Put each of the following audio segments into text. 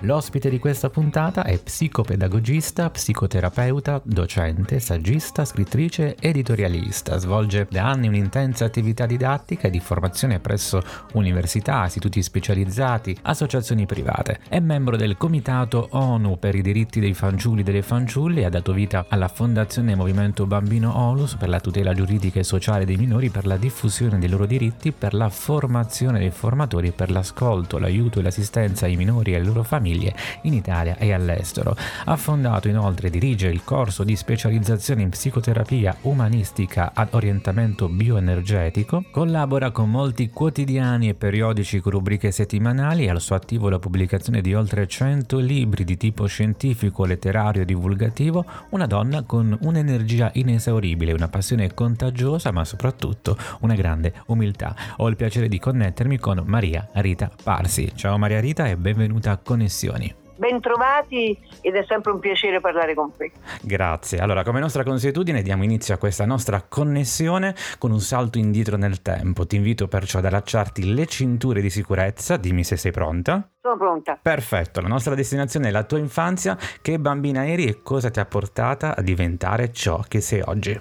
L'ospite di questa puntata è psicopedagogista, psicoterapeuta, docente, saggista, scrittrice, editorialista. Svolge da anni un'intensa attività didattica e di formazione presso università, istituti specializzati, associazioni private. È membro del Comitato ONU per i diritti dei fanciulli e delle fanciulle e ha dato vita alla Fondazione Movimento Bambino Onus per la tutela giuridica e sociale dei minori, per la diffusione dei loro diritti, per la formazione dei formatori, per l'ascolto, l'aiuto e l'assistenza ai minori e alle loro famiglie famiglie in Italia e all'estero. Ha fondato inoltre e dirige il corso di specializzazione in psicoterapia umanistica ad orientamento bioenergetico, collabora con molti quotidiani e periodici con rubriche settimanali e al suo attivo la pubblicazione di oltre 100 libri di tipo scientifico, letterario e divulgativo, una donna con un'energia inesauribile, una passione contagiosa ma soprattutto una grande umiltà. Ho il piacere di connettermi con Maria Rita Parsi. Ciao Maria Rita e benvenuta a Connessione trasmissioni. Bentrovati ed è sempre un piacere parlare con voi. Grazie. Allora, come nostra consuetudine, diamo inizio a questa nostra connessione con un salto indietro nel tempo. Ti invito perciò ad allacciarti le cinture di sicurezza. Dimmi se sei pronta. Sono pronta. Perfetto, la nostra destinazione è la tua infanzia. Che bambina eri e cosa ti ha portata a diventare ciò che sei oggi?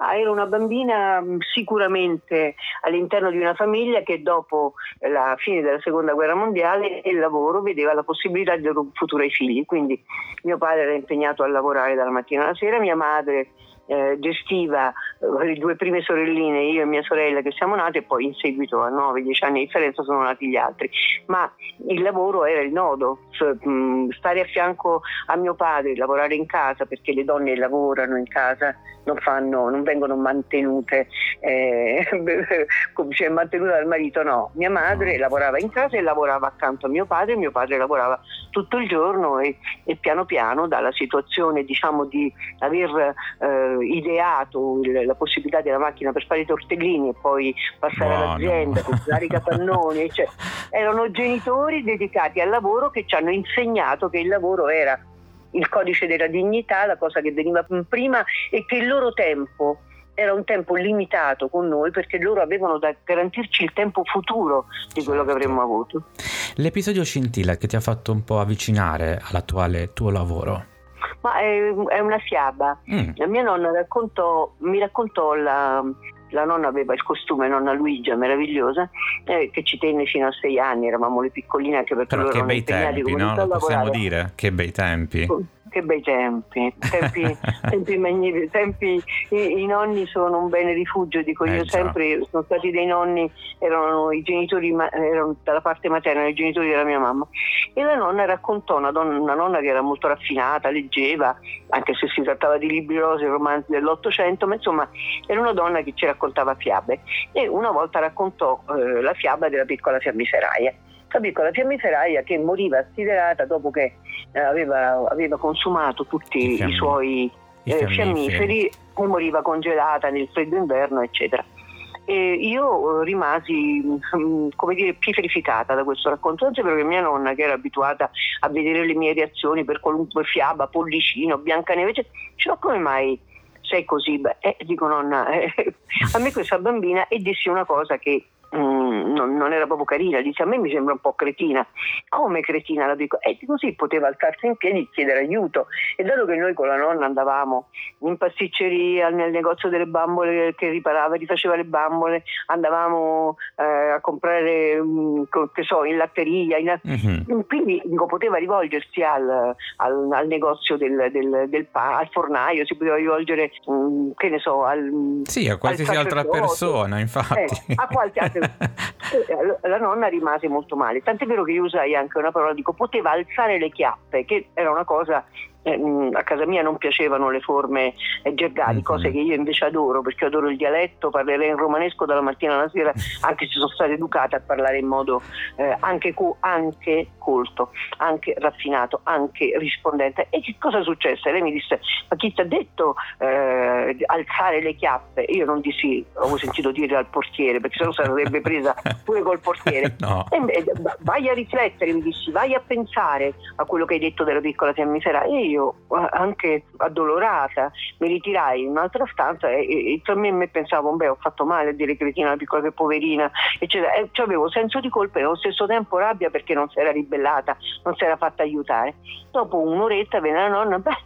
Ah, ero una bambina mm, sicuramente all'interno di una famiglia che dopo la fine della seconda guerra mondiale il lavoro vedeva la possibilità di dare un futuro ai figli. Quindi mio padre era impegnato a lavorare dalla mattina alla sera, mia madre eh, gestiva eh, le due prime sorelline, io e mia sorella che siamo nate e poi in seguito a 9-10 anni di differenza sono nati gli altri. Ma il lavoro era il nodo, mm, stare a fianco a mio padre, lavorare in casa perché le donne lavorano in casa non, fanno, non vengono mantenute, eh, cioè mantenuta dal marito, no. Mia madre lavorava in casa e lavorava accanto a mio padre, mio padre lavorava tutto il giorno e, e piano piano dalla situazione diciamo di aver eh, ideato il, la possibilità della macchina per fare i tortellini e poi passare Buono. all'azienda, comprare i capannoni, cioè, erano genitori dedicati al lavoro che ci hanno insegnato che il lavoro era il codice della dignità, la cosa che veniva prima e che il loro tempo era un tempo limitato con noi perché loro avevano da garantirci il tempo futuro di quello che certo. avremmo avuto. L'episodio scintilla che ti ha fatto un po' avvicinare all'attuale tuo lavoro? Ma è, è una fiaba. Mm. La mia nonna raccontò, mi raccontò la, la nonna aveva il costume, nonna Luigia, meravigliosa, eh, che ci tenne fino a sei anni, eravamo le piccoline anche perché Però che bei tempi, no? Lo possiamo dire? Che bei tempi che bei tempi, tempi, tempi magnifici, tempi i, i, nonni sono un bene rifugio, dico eh, io già. sempre, sono stati dei nonni, erano i genitori, erano dalla parte materna, i genitori della mia mamma. E la nonna raccontò, una, donna, una nonna che era molto raffinata, leggeva, anche se si trattava di libri rosi, romanzi dell'Ottocento, ma insomma era una donna che ci raccontava fiabe. E una volta raccontò eh, la fiaba della piccola fiammiferaia la piccola fiammiferaia che moriva assiderata dopo che eh, aveva, aveva, consumato tutti i, i suoi i eh, fiammiferi e moriva congelata nel freddo inverno, eccetera. E io rimasi, mm, come dire, pieferificata da questo racconto, anche perché mia nonna, che era abituata a vedere le mie reazioni per qualunque fiaba, pollicino, biancaneve, eccetera, diceva come mai sei così? Beh, eh, dico nonna, eh, a me questa bambina e dissi una cosa che non, non, era proprio carina, dice a me mi sembra un po' cretina. Come cretina? La dico, e così poteva alzarsi in piedi e chiedere aiuto. E dato che noi con la nonna andavamo in pasticceria, nel negozio delle bambole che riparava, rifaceva le bambole, andavamo eh, a comprare, mm, che so, in latteria, in... Uh-huh. quindi dico, poteva rivolgersi al, al, al negozio del, del, del pa- al fornaio, si poteva rivolgere, um, che ne so, al... Sì, a qualsiasi altra persona, infatti. Eh, a qualche altra la nonna rimase molto male, tant'è vero che io usai anche una parola, dico poteva alzare le chiappe, che era una cosa eh, a casa mia non piacevano le forme eh, gergali, mm-hmm. cose che io invece adoro perché adoro il dialetto, parlerei in romanesco dalla mattina alla sera, anche se sono stata educata a parlare in modo eh, anche, co- anche, colto, anche raffinato, anche rispondente. E che cosa successe? Lei mi disse, ma chi ti ha detto eh, alzare le chiappe? Io non dissi, avevo sentito dire al portiere, perché sennò sarebbe presa pure col portiere. no. e, vai a riflettere, mi dissi, vai a pensare a quello che hai detto della piccola fiammifera. E io, anche addolorata, mi ritirai in un'altra stanza e, e, tra me e me pensavo, beh, ho fatto male a dire cretina, la piccola che poverina, eccetera. E cioè, avevo senso di colpa e allo stesso tempo rabbia perché non si era ribellata, non si era fatta aiutare. Dopo un'oretta venne la nonna, beh,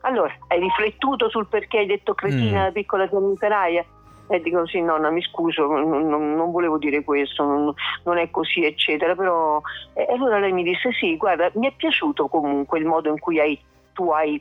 allora, hai riflettuto sul perché hai detto cretina, mm. la piccola fiammiferaia? e dico sì nonna mi scuso non, non volevo dire questo non, non, è così eccetera però e allora lei mi disse sì guarda mi è piaciuto comunque il modo in cui hai tu hai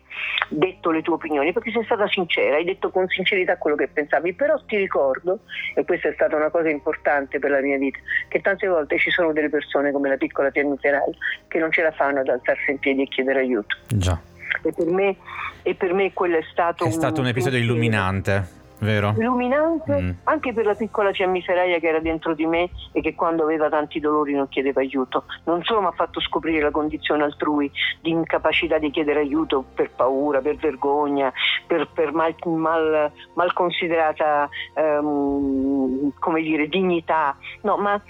detto le tue opinioni, perché sei stata sincera, hai detto con sincerità quello che pensavi, però ti ricordo, e questa è stata una cosa importante per la mia vita, che tante volte ci sono delle persone come la piccola Tierniterai che non ce la fanno ad alzarsi in piedi e chiedere aiuto. Già. E per me, e per me quello è stato... È un, stato un episodio illuminante. Vero. illuminante mm. anche per la piccola fiammiferaia che era dentro di me e che quando aveva tanti dolori non chiedeva aiuto. Non solo mi ha fatto scoprire la condizione altrui di incapacità di chiedere aiuto per paura, per vergogna, per, per mal, mal, mal, considerata um, come dire, dignità, no, ma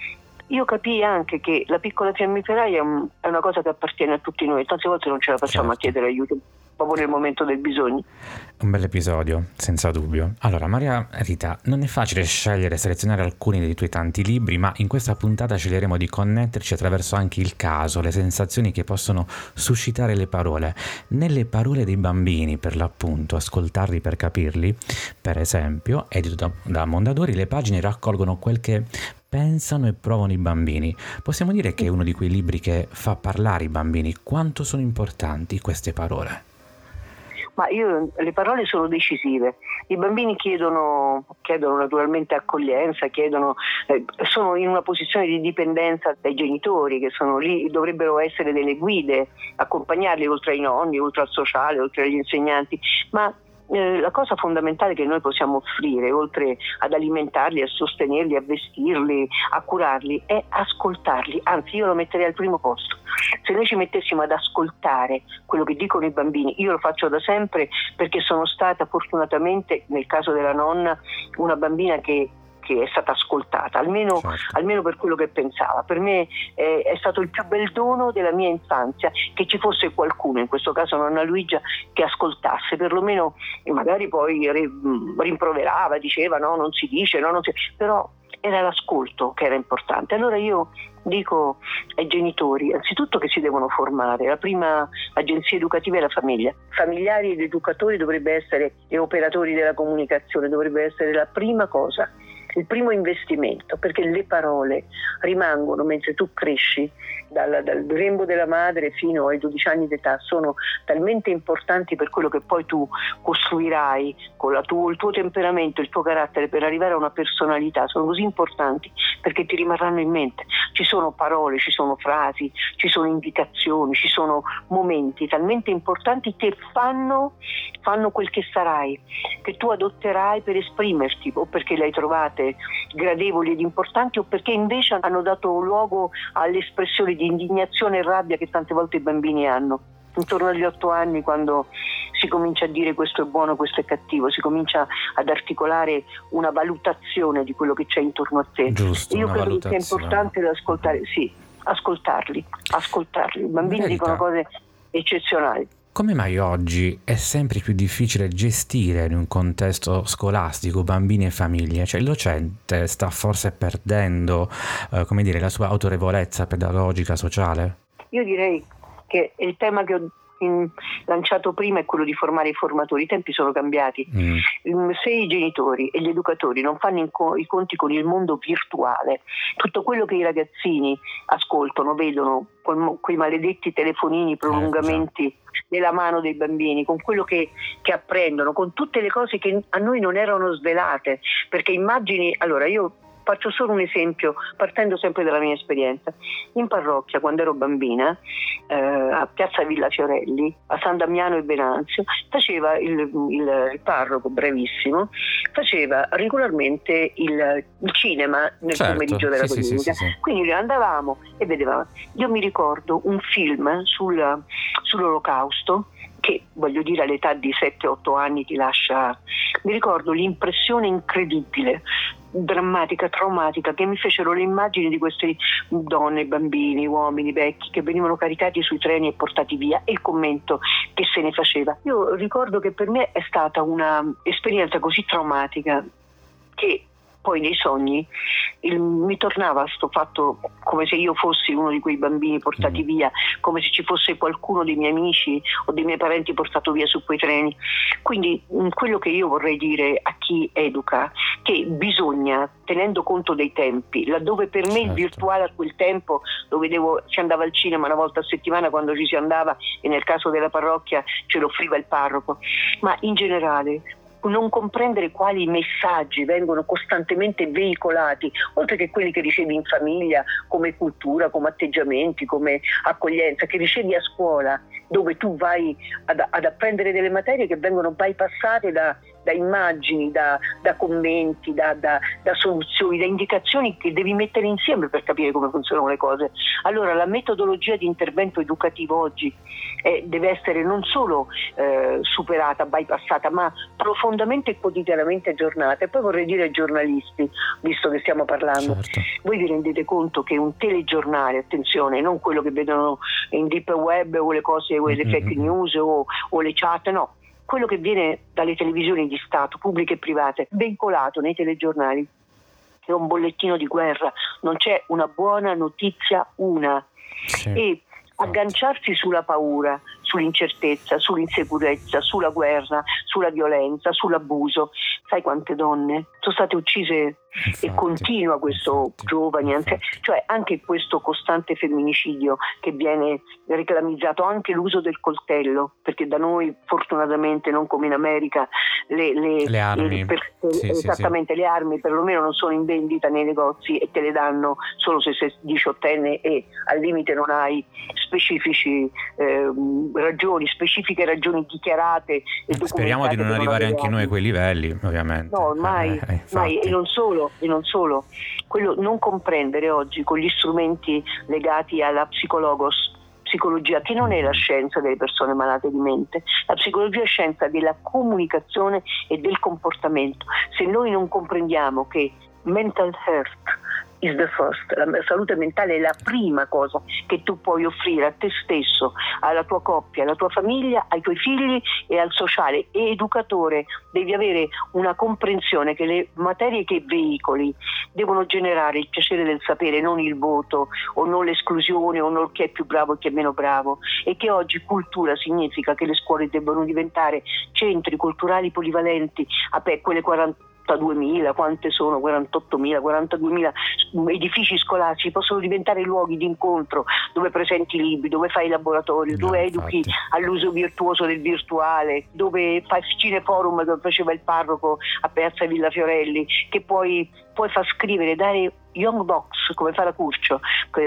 io capii anche che la piccola fiammiferaia è una cosa che appartiene a tutti noi, tante volte non ce la facciamo certo. a chiedere aiuto proprio nel momento del bisogno. Un bel episodio, senza dubbio. Allora, Maria Rita, non è facile scegliere e selezionare alcuni dei tuoi tanti libri, ma in questa puntata sceglieremo di connetterci attraverso anche il caso, le sensazioni che possono suscitare le parole. Nelle parole dei bambini, per l'appunto, ascoltarli per capirli, per esempio, edito da, da Mondadori, le pagine raccolgono quel che pensano e provano i bambini. Possiamo dire che è uno di quei libri che fa parlare i bambini. Quanto sono importanti queste parole? Ma io, le parole sono decisive. I bambini chiedono, chiedono naturalmente accoglienza, chiedono, eh, sono in una posizione di dipendenza dai genitori che sono lì, dovrebbero essere delle guide, accompagnarli oltre ai nonni, oltre al sociale, oltre agli insegnanti, ma eh, la cosa fondamentale che noi possiamo offrire, oltre ad alimentarli, a sostenerli, a vestirli, a curarli, è ascoltarli. Anzi, io lo metterei al primo posto. Se noi ci mettessimo ad ascoltare quello che dicono i bambini, io lo faccio da sempre perché sono stata fortunatamente, nel caso della nonna, una bambina che che è stata ascoltata, almeno, certo. almeno per quello che pensava. Per me eh, è stato il più bel dono della mia infanzia che ci fosse qualcuno, in questo caso nonna Luigia, che ascoltasse, perlomeno magari poi rimproverava, diceva no, non si dice, no, non si... però era l'ascolto che era importante. Allora io dico ai genitori, anzitutto che si devono formare, la prima agenzia educativa è la famiglia. Familiari ed educatori dovrebbe essere, e operatori della comunicazione, dovrebbe essere la prima cosa il primo investimento, perché le parole rimangono mentre tu cresci dal, dal grembo della madre fino ai 12 anni d'età, sono talmente importanti per quello che poi tu costruirai con tu, il tuo temperamento, il tuo carattere per arrivare a una personalità, sono così importanti perché ti rimarranno in mente. Ci sono parole, ci sono frasi, ci sono indicazioni, ci sono momenti talmente importanti che fanno, fanno quel che sarai, che tu adotterai per esprimerti o perché le hai trovate gradevoli ed importanti o perché invece hanno dato luogo all'espressione di indignazione e rabbia che tante volte i bambini hanno. Intorno agli otto anni, quando si comincia a dire questo è buono, questo è cattivo, si comincia ad articolare una valutazione di quello che c'è intorno a te. Giusto, Io credo che sia importante ascoltare, sì, ascoltarli, ascoltarli. I bambini dicono cose eccezionali. Come mai oggi è sempre più difficile gestire in un contesto scolastico bambini e famiglie? Cioè il docente sta forse perdendo, eh, come dire, la sua autorevolezza pedagogica, sociale? Io direi che il tema che ho lanciato prima è quello di formare i formatori, i tempi sono cambiati. Mm. mm. Se i genitori e gli educatori non fanno i conti con il mondo virtuale, tutto quello che i ragazzini ascoltano, vedono, con quei maledetti telefonini, prolungamenti eh, nella mano dei bambini, con quello che, che apprendono, con tutte le cose che a noi non erano svelate, perché immagini, allora io faccio solo un esempio partendo sempre dalla mia esperienza. In parrocchia, quando ero bambina, eh, a Piazza Villa Fiorelli, a San Damiano e Venanzio, faceva il, il, il parroco, brevissimo, faceva regolarmente il, il cinema nel certo, pomeriggio della sì, domenica. Sì, sì, Quindi andavamo e vedevamo. Io mi ricordo un film sul, sull'olocausto che voglio dire all'età di 7-8 anni ti lascia, mi ricordo l'impressione incredibile, drammatica, traumatica che mi fecero le immagini di queste donne, bambini, uomini, vecchi che venivano caricati sui treni e portati via e il commento che se ne faceva. Io ricordo che per me è stata un'esperienza così traumatica che poi nei sogni il, mi tornava questo fatto come se io fossi uno di quei bambini portati mm. via, come se ci fosse qualcuno dei miei amici o dei miei parenti portato via su quei treni. Quindi mm, quello che io vorrei dire a chi educa, che bisogna, tenendo conto dei tempi, laddove per me certo. il virtuale a quel tempo lo vedevo, si andava al cinema una volta a settimana quando ci si andava e nel caso della parrocchia ce lo offriva il parroco, ma in generale non comprendere quali messaggi vengono costantemente veicolati, oltre che quelli che ricevi in famiglia, come cultura, come atteggiamenti, come accoglienza, che ricevi a scuola, dove tu vai ad, ad apprendere delle materie che vengono bypassate da, da immagini, da, da commenti, da, da, soluzioni, da indicazioni che devi mettere insieme per capire come funzionano le cose. Allora la metodologia di intervento educativo oggi eh, deve essere non solo eh, superata, bypassata, ma profondamente e quotidianamente aggiornata. E poi vorrei dire ai giornalisti, visto che stiamo parlando, certo. voi vi rendete conto che un telegiornale, attenzione, non quello che vedono in deep web o le cose, o le mm-hmm. fake news o, o le chat, no, quello che viene dalle televisioni di Stato, pubbliche e private, vincolato nei telegiornali, è un bollettino di guerra, non c'è una buona notizia, una. Sì. E agganciarsi sulla paura, sull'incertezza, sull'insicurezza, sulla guerra, sulla violenza, sull'abuso. Sai quante donne sono state uccise Infatti, e continua questo infatti, giovani, infatti. cioè anche questo costante femminicidio che viene reclamizzato, anche l'uso del coltello, perché da noi fortunatamente non come in America le, le, le armi, le, per, sì, esattamente sì, sì. le armi perlomeno non sono in vendita nei negozi e te le danno solo se sei diciottenne e al limite non hai specifici eh, ragioni, specifiche ragioni dichiarate. Speriamo di non arrivare anche noi a quei livelli, ovviamente. No, mai, eh, mai. E non solo, e non solo. Quello non comprendere oggi con gli strumenti legati alla psicologos, psicologia, che non è la scienza delle persone malate di mente, la psicologia è scienza della comunicazione e del comportamento. Se noi non comprendiamo che mental health is the first. La salute mentale è la prima cosa che tu puoi offrire a te stesso, alla tua coppia, alla tua famiglia, ai tuoi figli e al sociale. E educatore devi avere una comprensione che le materie che veicoli devono generare il piacere del sapere, non il voto o non l'esclusione o non chi è più bravo e chi è meno bravo. E che oggi cultura significa che le scuole debbano diventare centri culturali polivalenti, a quelle 40 42.000, quante sono? 48.000, 42.000 edifici scolastici possono diventare luoghi di incontro dove presenti libri, dove fai i laboratori, dove no, educhi infatti. all'uso virtuoso del virtuale, dove fai cineforum dove faceva il parroco a Piazza Villa Fiorelli, che poi puoi far scrivere, dare Young Box, come fa la Curcio,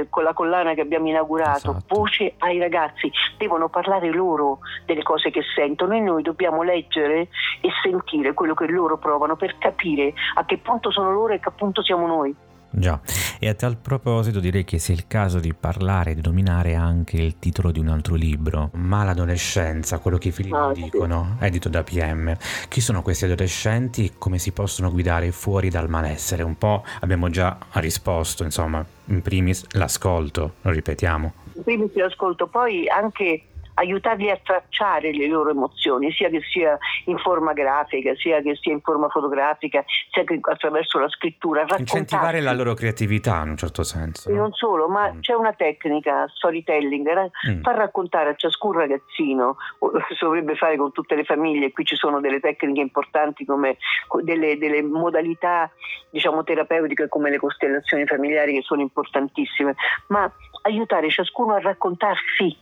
con la collana che abbiamo inaugurato, esatto. voce ai ragazzi, devono parlare loro delle cose che sentono e noi dobbiamo leggere e sentire quello che loro provano per capire a che punto sono loro e a che punto siamo noi. Già, e a tal proposito direi che sia il caso di parlare, di dominare anche il titolo di un altro libro, Ma l'adolescenza, quello che i figli ah, dicono, sì. edito da PM. Chi sono questi adolescenti e come si possono guidare fuori dal malessere? Un po' abbiamo già risposto, insomma, in primis l'ascolto, lo ripetiamo. In primis l'ascolto, poi anche aiutarli a tracciare le loro emozioni, sia che sia in forma grafica, sia che sia in forma fotografica, sia che attraverso la scrittura. Incentivare la loro creatività in un certo senso. E no? non solo, ma mm. c'è una tecnica, storytelling, mm. far raccontare a ciascun ragazzino, si dovrebbe fare con tutte le famiglie, qui ci sono delle tecniche importanti come delle, delle modalità diciamo, terapeutiche come le costellazioni familiari che sono importantissime, ma aiutare ciascuno a raccontarsi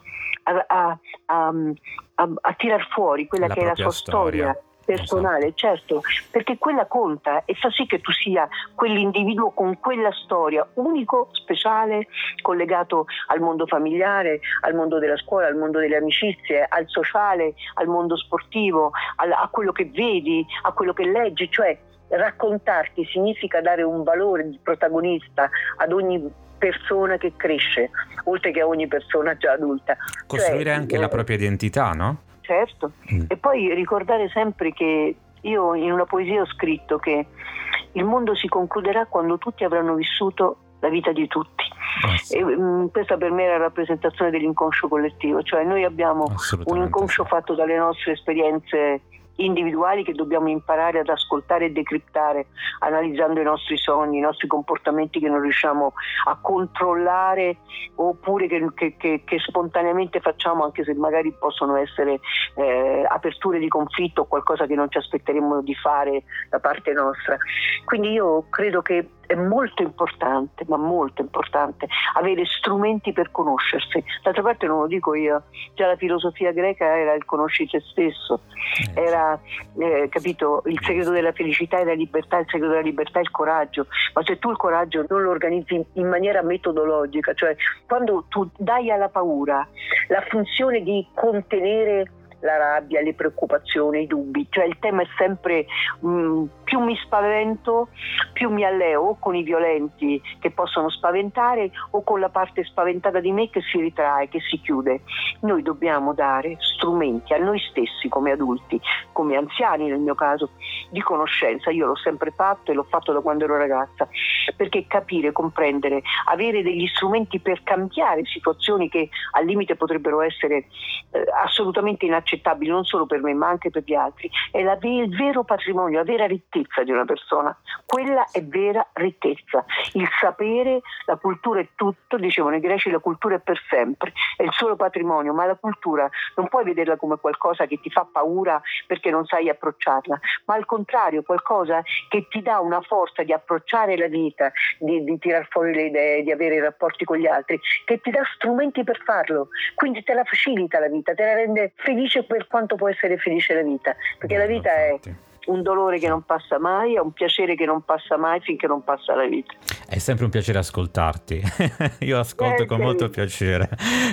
a, a, a, a tirar fuori quella la che è la sua storia. storia personale, certo, perché quella conta e fa sì che tu sia quell'individuo con quella storia, unico, speciale, collegato al mondo familiare, al mondo della scuola, al mondo delle amicizie, al sociale, al mondo sportivo, a quello che vedi, a quello che leggi, cioè raccontarti significa dare un valore di protagonista ad ogni persona che cresce, oltre che a ogni persona già adulta. Costruire cioè, anche eh, la propria identità, no? Certo, mm. e poi ricordare sempre che io in una poesia ho scritto che il mondo si concluderà quando tutti avranno vissuto la vita di tutti. Ah, e, mh, mm, questa per me è la rappresentazione dell'inconscio collettivo, cioè noi abbiamo un inconscio fatto dalle nostre esperienze individuali che dobbiamo imparare ad ascoltare e decriptare, analizzando i nostri sogni, i nostri comportamenti che non riusciamo a controllare oppure che, che, che, che spontaneamente facciamo anche se magari possono essere eh, aperture di conflitto o qualcosa che non ci aspetteremmo di fare da parte nostra. Quindi io credo che è molto importante, ma molto importante, avere strumenti per conoscersi. D'altra parte non lo dico io, già la filosofia greca era il conosci te stesso, eh, era eh, capito, il segreto della felicità e della libertà, il segreto della libertà è il coraggio, ma se tu il coraggio non lo organizzi in maniera metodologica, cioè quando tu dai alla paura la funzione di contenere la rabbia, le preoccupazioni, i dubbi, cioè il tema è sempre mh, mm, più mi spavento, più mi alleo con i violenti che possono spaventare o con la parte spaventata di me che si ritrae, che si chiude. Noi dobbiamo dare strumenti a noi stessi come adulti, come anziani nel mio caso, di conoscenza. Io l'ho sempre fatto e l'ho fatto da quando ero ragazza, perché capire, comprendere, avere degli strumenti per cambiare situazioni che al limite potrebbero essere eh, assolutamente inaccettabili inaccettabili non solo per me ma anche per gli altri, è la, il vero patrimonio, la vera ricchezza di una persona. Quella è vera ricchezza. Il sapere, la cultura è tutto, dicevano i greci la cultura è per sempre, è il solo patrimonio, ma la cultura non puoi vederla come qualcosa che ti fa paura perché non sai approcciarla, ma al contrario qualcosa che ti dà una forza di approcciare la vita, di, di tirar fuori le idee, di avere rapporti con gli altri, che ti dà strumenti per farlo, quindi te la facilita la vita, te la rende felice felice per quanto può essere felice la vita, perché la vita è un dolore che non passa mai, è un piacere che non passa mai finché non passa la vita. È sempre un piacere ascoltarti. Io ascolto eh, con molto piacere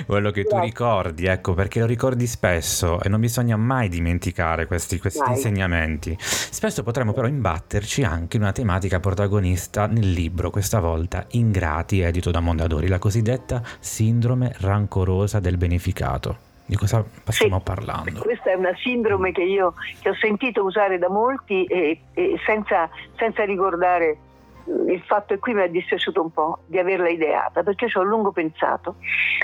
quello che Grazie. tu ricordi, ecco, perché lo ricordi spesso e non bisogna mai dimenticare questi, questi insegnamenti. Spesso potremmo però imbatterci anche in una tematica protagonista nel libro, questa volta Ingrati, edito da Mondadori, la cosiddetta sindrome rancorosa del beneficato. Di cosa stiamo sì, parlando? Questa è una sindrome che io che ho sentito usare da molti e, e senza, senza ricordare il fatto è qui mi è dispiaciuto un po' di averla ideata perché ci ho a lungo pensato.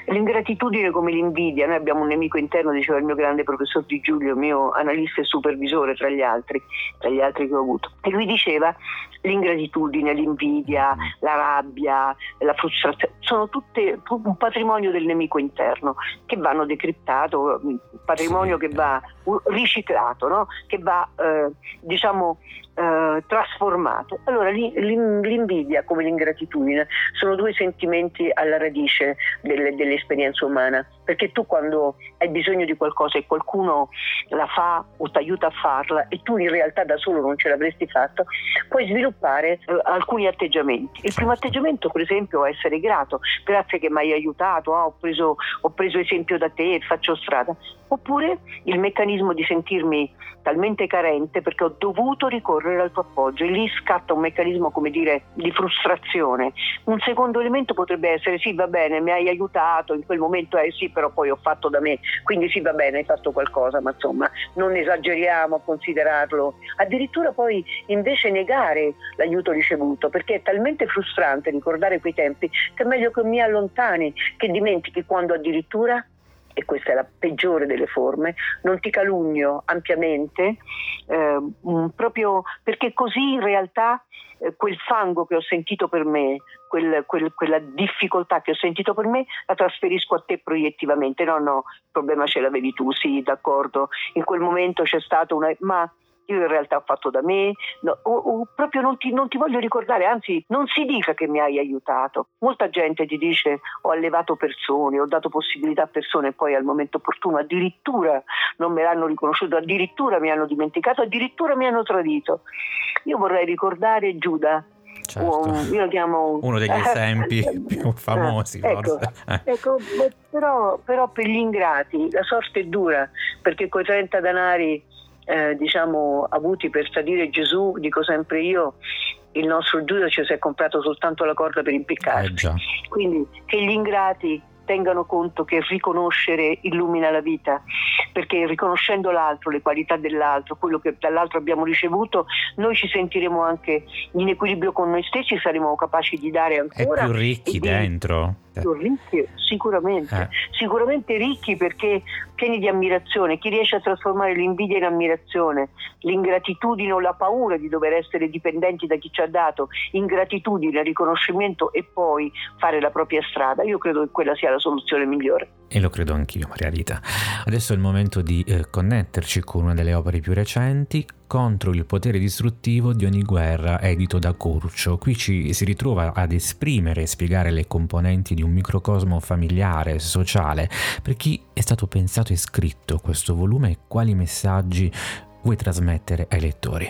L'ingratitudine come l'invidia, noi abbiamo un nemico interno, diceva il mio grande professor Di Giulio, mio analista e supervisore tra gli altri, tra gli altri che ho avuto. E lui diceva l'ingratitudine, l'invidia, la rabbia, la frustrazione, sono tutte un patrimonio del nemico interno che vanno decriptato, un patrimonio sì. che va riciclato, no? che va eh, diciamo eh, trasformato. Allora l'invidia come l'ingratitudine sono due sentimenti alla radice delle, dell'esperienza umana, perché tu quando hai bisogno di qualcosa e qualcuno la fa o ti aiuta a farla e tu in realtà da solo non ce l'avresti fatto, puoi sviluppare eh, alcuni atteggiamenti. Il primo atteggiamento per esempio è essere grato, grazie che mi hai aiutato, oh, ho, preso, ho preso esempio da te e faccio strada. Oppure il meccanismo di sentirmi talmente carente perché ho dovuto ricorrere al tuo appoggio e lì scatta un meccanismo come dire di frustrazione. Un secondo elemento potrebbe essere sì va bene mi hai aiutato, in quel momento è sì però poi ho fatto da me, quindi sì va bene hai fatto qualcosa ma insomma non esageriamo a considerarlo. Addirittura poi invece negare l'aiuto ricevuto perché è talmente frustrante ricordare quei tempi che è meglio che mi allontani, che dimentichi quando addirittura e questa è la peggiore delle forme, non ti calugno ampiamente, eh, proprio perché così in realtà eh, quel fango che ho sentito per me, quel, quel, quella difficoltà che ho sentito per me, la trasferisco a te proiettivamente. No, no, il problema ce l'avevi tu, sì, d'accordo. In quel momento c'è stato una... ma io in realtà ho fatto da me, no, o, o proprio non ti, non ti, voglio ricordare, anzi non si dica che mi hai aiutato. Molta gente ti dice ho allevato persone, ho dato possibilità a persone e poi al momento opportuno addirittura non me l'hanno riconosciuto, addirittura mi hanno dimenticato, addirittura mi hanno tradito. Io vorrei ricordare Giuda, Certo. Un, io lo chiamo uno degli esempi più famosi. ecco, ecco, però, però, per gli ingrati la sorte è dura perché con i 30 denari eh, diciamo, avuti per tradire Gesù, dico sempre io, il nostro giudice si è comprato soltanto la corda per impiccarsi. Eh Quindi che gli ingrati tengano conto che riconoscere illumina la vita, perché riconoscendo l'altro, le qualità dell'altro, quello che dall'altro abbiamo ricevuto, noi ci sentiremo anche in equilibrio con noi stessi, saremo capaci di dare ancora. E più ricchi dentro. Più ricchi, sicuramente, eh. sicuramente ricchi perché pieni di ammirazione. Chi riesce a trasformare l'invidia in ammirazione, l'ingratitudine o la paura di dover essere dipendenti da chi ci ha dato, ingratitudine, riconoscimento e poi fare la propria strada, io credo che quella sia la soluzione migliore. E lo credo anch'io, Maria Rita. Adesso è il momento di eh, connetterci con una delle opere più recenti, Contro il potere distruttivo di ogni guerra, edito da Curcio. Qui ci si ritrova ad esprimere e spiegare le componenti di un microcosmo familiare, sociale. Per chi è stato pensato e scritto questo volume e quali messaggi vuoi trasmettere ai lettori?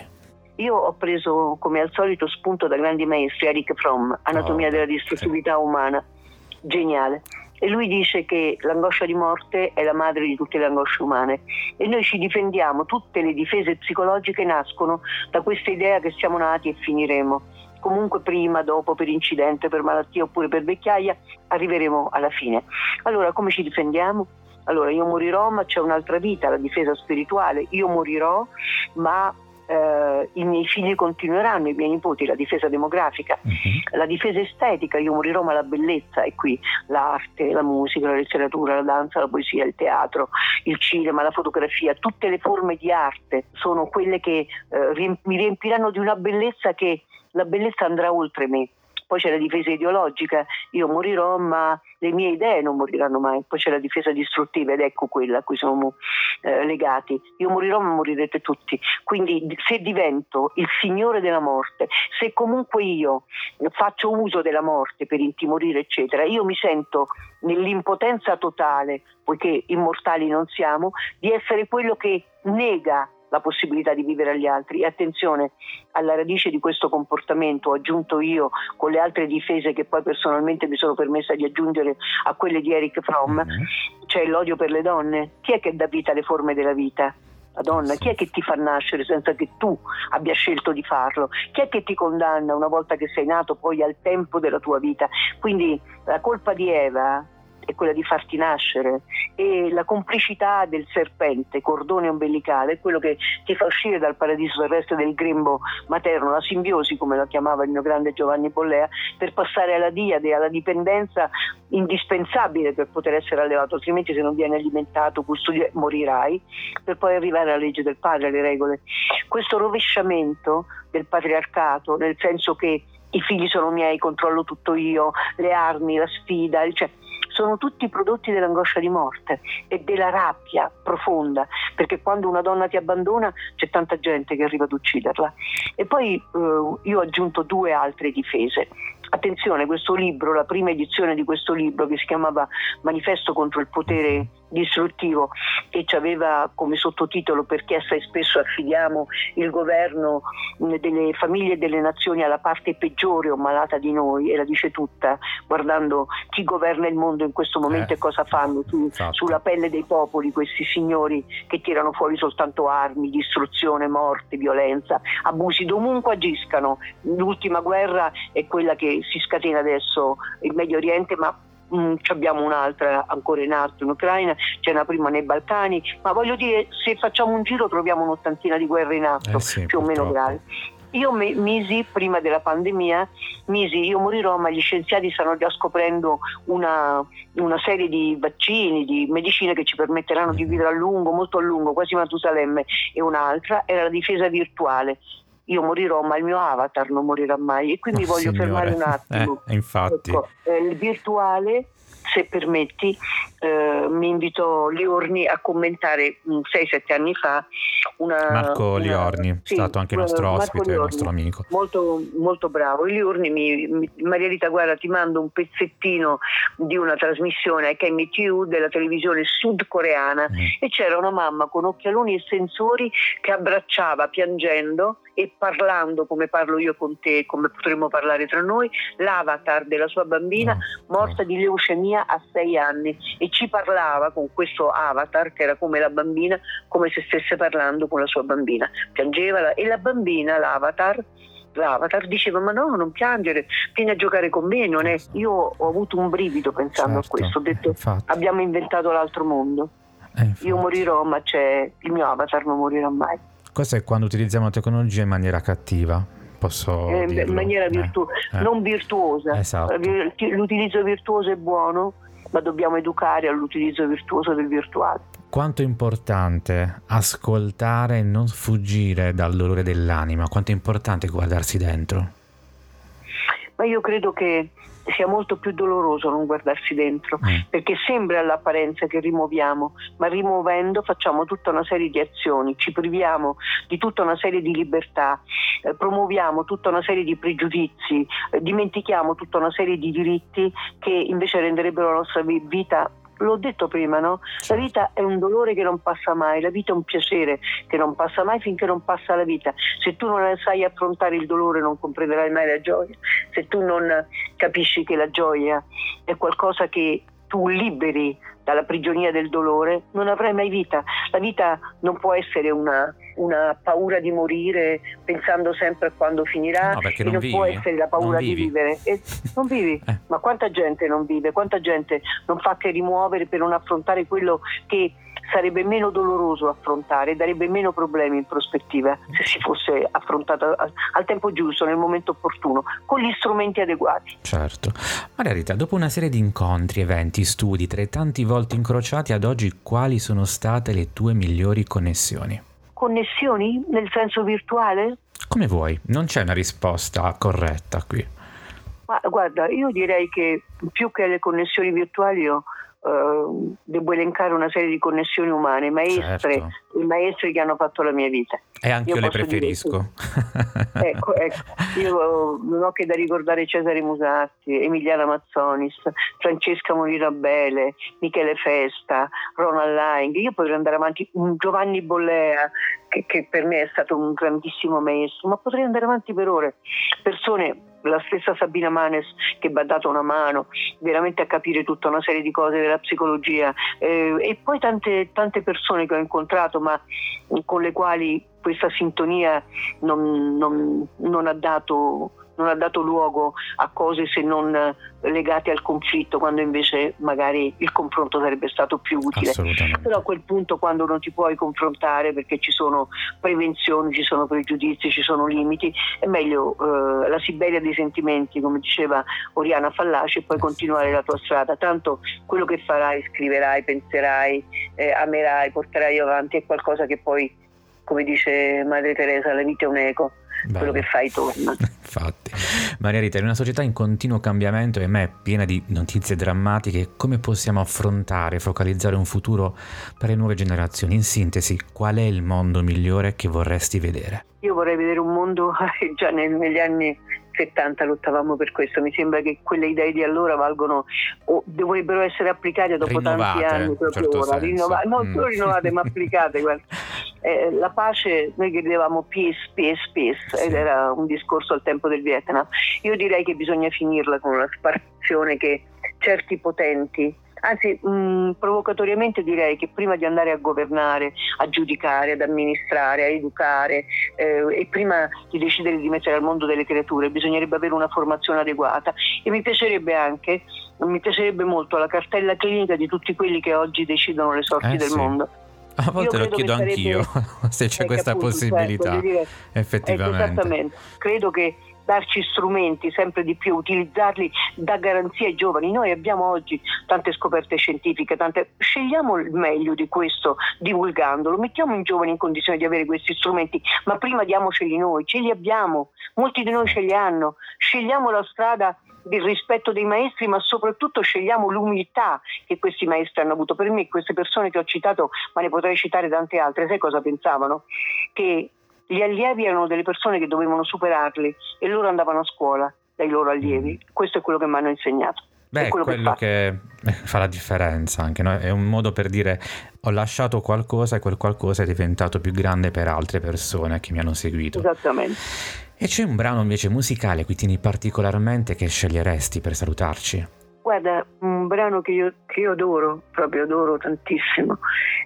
Io ho preso come al solito spunto da grandi maestri, Eric Fromm, Anatomia oh, della distruttività sì. umana, geniale e lui dice che l'angoscia di morte è la madre di tutte le angosce umane e noi ci difendiamo, tutte le difese psicologiche nascono da questa idea che siamo nati e finiremo. Comunque prima, dopo, per incidente, per malattia oppure per vecchiaia, arriveremo alla fine. Allora come ci difendiamo? Allora io morirò ma c'è un'altra vita, la difesa spirituale, io morirò ma eh, i miei figli continueranno, i miei nipoti, la difesa demografica, uh-huh. la difesa estetica, io morirò ma la bellezza è qui, l'arte, la musica, la letteratura, la danza, la poesia, il teatro, il cinema, la fotografia, tutte le forme di arte sono quelle che eh, mi riempiranno di una bellezza che la bellezza andrà oltre me poi c'è la difesa ideologica, io morirò ma le mie idee non moriranno mai, poi c'è la difesa distruttiva ed ecco quella a cui siamo eh, legati, io morirò ma morirete tutti, quindi se divento il signore della morte, se comunque io faccio uso della morte per intimorire eccetera, io mi sento nell'impotenza totale, poiché immortali non siamo, di essere quello che nega la possibilità di vivere agli altri. E attenzione, alla radice di questo comportamento ho aggiunto io con le altre difese che poi personalmente mi sono permessa di aggiungere a quelle di Eric Fromm, mm-hmm. c'è l'odio per le donne. Chi è che dà vita alle forme della vita? La donna, chi è che ti fa nascere senza che tu abbia scelto di farlo? Chi è che ti condanna una volta che sei nato poi al tempo della tua vita? Quindi la colpa di Eva è quella di farti nascere e la complicità del serpente, cordone ombelicale, è quello che ti fa uscire dal paradiso terrestre del grembo materno, la simbiosi come la chiamava il mio grande Giovanni Bollea, per passare alla diade, alla dipendenza indispensabile per poter essere allevato, altrimenti se non viene alimentato, custodito, morirai, per poi arrivare alla legge del padre, alle regole. Questo rovesciamento del patriarcato, nel senso che i figli sono miei, controllo tutto io, le armi, la sfida, cioè sono tutti prodotti dell'angoscia di morte e della rabbia profonda, perché quando una donna ti abbandona c'è tanta gente che arriva ad ucciderla. E poi eh, io ho aggiunto due altre difese. Attenzione, questo libro, la prima edizione di questo libro che si chiamava Manifesto contro il potere distruttivo e ci aveva come sottotitolo perché assai spesso affidiamo il governo delle famiglie e delle nazioni alla parte peggiore o malata di noi e la dice tutta guardando chi governa il mondo in questo momento eh, e cosa fanno su, esatto. sulla pelle dei popoli questi signori che tirano fuori soltanto armi, distruzione, morte, violenza, abusi dovunque agiscano. L'ultima guerra è quella che si scatena adesso in Medio Oriente ma Mm, abbiamo un'altra ancora in atto in Ucraina, c'è una prima nei Balcani, ma voglio dire se facciamo un giro troviamo un'ottantina di guerre in atto, eh sì, più o meno gravi. Io misi, prima della pandemia, misi io morirò, ma gli scienziati stanno già scoprendo una, una serie di vaccini, di medicine che ci permetteranno di vivere a lungo, molto a lungo, quasi Matusalemme, e un'altra era la difesa virtuale io morirò ma il mio avatar non morirà mai e quindi oh, voglio signore. fermare un attimo eh, infatti ecco, eh, il virtuale se permetti, eh, mi invitò Liorni a commentare 6-7 anni fa una... Marco una, Liorni, sì, stato anche nostro ospite, Liorni, nostro amico. Molto, molto bravo. Liorni, mi, mi, Maria Rita, guarda, ti mando un pezzettino di una trasmissione a KMTU della televisione sudcoreana mm. e c'era una mamma con occhialoni e sensori che abbracciava piangendo e parlando come parlo io con te, come potremmo parlare tra noi, l'avatar della sua bambina morta di leucemia a sei anni. E ci parlava con questo avatar che era come la bambina, come se stesse parlando con la sua bambina. Piangeva e la bambina, l'avatar, l'avatar diceva ma no non piangere vieni a giocare con me non è... io ho avuto un brivido pensando certo, a questo ho detto infatti. abbiamo inventato l'altro mondo. Eh, io morirò ma c'è il mio avatar non morirà mai questo è quando utilizziamo la tecnologia in maniera cattiva. Posso eh, in maniera virtu- eh, eh. non virtuosa. Esatto. L'utilizzo virtuoso è buono, ma dobbiamo educare all'utilizzo virtuoso del virtuale. Quanto è importante ascoltare e non fuggire dal dolore dell'anima? Quanto è importante guardarsi dentro? Ma io credo che sia molto più doloroso non guardarsi dentro, mm. perché sembra all'apparenza che rimuoviamo, ma rimuovendo facciamo tutta una serie di azioni, ci priviamo di tutta una serie di libertà, eh, promuoviamo tutta una serie di pregiudizi, eh, dimentichiamo tutta una serie di diritti che invece renderebbero la nostra vita l'ho detto prima, no? La vita è un dolore che non passa mai, la vita è un piacere che non passa mai finché non passa la vita. Se tu non sai affrontare il dolore non comprenderai mai la gioia, se tu non capisci che la gioia è qualcosa che tu liberi dalla prigionia del dolore, non avrai mai vita. La vita non può essere una, una paura di morire pensando sempre a quando finirà no, non, non vivi, può essere la paura di vivere. E non vivi. Eh. Ma quanta gente non vive? Quanta gente non fa che rimuovere per non affrontare quello che sarebbe meno doloroso affrontare, darebbe meno problemi in prospettiva se si fosse affrontata al tempo giusto, nel momento opportuno, con gli strumenti adeguati. Certo. Margarita, dopo una serie di incontri, eventi, studi, tra i tanti volti incrociati ad oggi, quali sono state le tue migliori connessioni? Connessioni nel senso virtuale? Come vuoi, non c'è una risposta corretta qui. Ma guarda, io direi che più che le connessioni virtuali io Uh, devo elencare una serie di connessioni umane, maestre, certo. i maestri che hanno fatto la mia vita. E anche io, io le preferisco. ecco, ecco, io non ho che da ricordare Cesare Musatti, Emiliana Mazzonis, Francesca Monirabele, Michele Festa, Ronald Lang, io potrei andare avanti, Giovanni Bollea, che, che per me è stato un grandissimo maestro, ma potrei andare avanti per ore. Persone la stessa Sabina Manes che mi ha dato una mano veramente a capire tutta una serie di cose della psicologia. Eh, e poi tante, tante persone che ho incontrato ma con le quali questa sintonia non, non, non ha dato non ha dato luogo a cose se non legate al conflitto, quando invece magari il confronto sarebbe stato più utile. Però a quel punto quando non ti puoi confrontare perché ci sono prevenzioni, ci sono pregiudizi, ci sono limiti, è meglio eh, la Siberia dei sentimenti, come diceva Oriana Fallaci, e poi continuare la tua strada. Tanto quello che farai, scriverai, penserai, eh, amerai, porterai avanti è qualcosa che poi, come dice Madre Teresa, la vita è un eco Bello. quello che fai torna. Infatti. Maria Rita, in una società in continuo cambiamento e me piena di notizie drammatiche, come possiamo affrontare e focalizzare un futuro per le nuove generazioni? In sintesi, qual è il mondo migliore che vorresti vedere? Io vorrei vedere un mondo già negli anni 70 lottavamo per questo, mi sembra che quelle idee di allora valgono o dovrebbero essere applicate dopo rinnovate, tanti anni proprio certo ora, Rinnova- non solo mm. rinnovate ma applicate. Eh, la pace, noi chiedevamo peace, peace, peace sì. ed era un discorso al tempo del Vietnam. Io direi che bisogna finirla con una sparazione che certi potenti Anzi, mh, mm, provocatoriamente direi che prima di andare a governare, a giudicare, ad amministrare, a educare eh, e prima di decidere di mettere al mondo delle creature bisognerebbe avere una formazione adeguata e mi piacerebbe anche, mi piacerebbe molto la cartella clinica di tutti quelli che oggi decidono le sorti eh, del sì. mondo. A volte lo chiedo sarebbe, anch'io se c'è questa appunto, possibilità. Certo, dire, effettivamente. Ecco, esattamente. Credo che darci strumenti sempre di più, utilizzarli da garanzia ai giovani. Noi abbiamo oggi tante scoperte scientifiche, tante... scegliamo il meglio di questo divulgandolo, mettiamo i giovani in condizione di avere questi strumenti, ma prima diamoceli noi, ce li abbiamo, molti di noi ce li hanno, scegliamo la strada del rispetto dei maestri, ma soprattutto scegliamo l'umiltà che questi maestri hanno avuto. Per me queste persone che ho citato, ma ne potrei citare tante altre, sai cosa pensavano? Che gli allievi erano delle persone che dovevano superarli e loro andavano a scuola dai loro allievi. Questo è quello che mi hanno insegnato. Beh, quello, quello che, che, fa la differenza anche, no? è un modo per dire ho lasciato qualcosa e quel qualcosa è diventato più grande per altre persone che mi hanno seguito. Esattamente. E c'è un brano invece musicale qui tieni particolarmente che sceglieresti per salutarci? Guarda, un brano che io, che io adoro, proprio adoro tantissimo,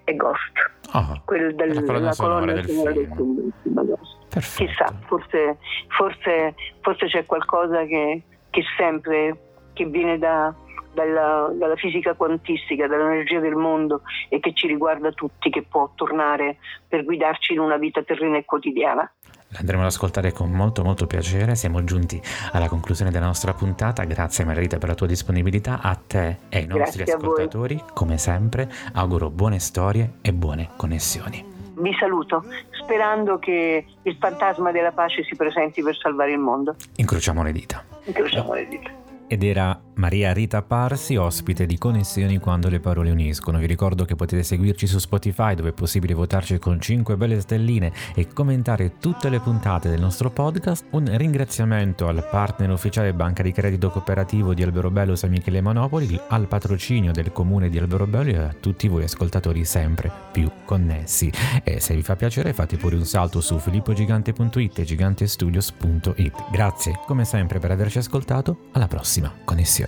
è Ghost. Oh, quello del, la colonna sonora del film. Del film Chissà, forse, forse, forse, c'è qualcosa che, che sempre che viene da, dalla, dalla, fisica quantistica, dall'energia del mondo e che ci riguarda tutti, che può tornare per guidarci in una vita terrena e quotidiana. Andremo ad ascoltare con molto molto piacere, siamo giunti alla conclusione della nostra puntata, grazie Margarita per la tua disponibilità, a te e ai nostri grazie ascoltatori, come sempre auguro buone storie e buone connessioni. Vi saluto, sperando che il fantasma della pace si presenti per salvare il mondo. Incrociamo le dita. Incrociamo le dita. Ed era Maria Rita Parsi, ospite di Connessioni quando le parole uniscono. Vi ricordo che potete seguirci su Spotify dove è possibile votarci con 5 belle stelline e commentare tutte le puntate del nostro podcast. Un ringraziamento al partner ufficiale Banca di Credito Cooperativo di Alberobello San Michele Monopoli, al patrocinio del comune di Alberobello e a tutti voi ascoltatori sempre più connessi. E se vi fa piacere fate pure un salto su filippogigante.it e gigantestudios.it. Grazie come sempre per averci ascoltato, alla prossima connessione.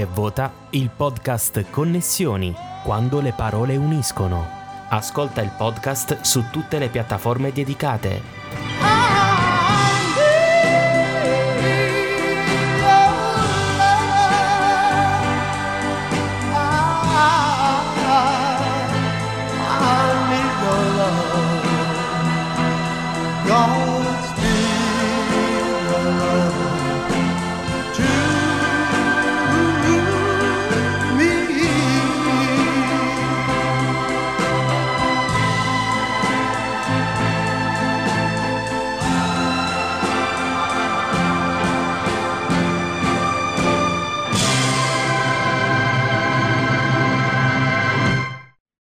e vota il podcast Connessioni, quando le parole uniscono. Ascolta il podcast su tutte le piattaforme dedicate.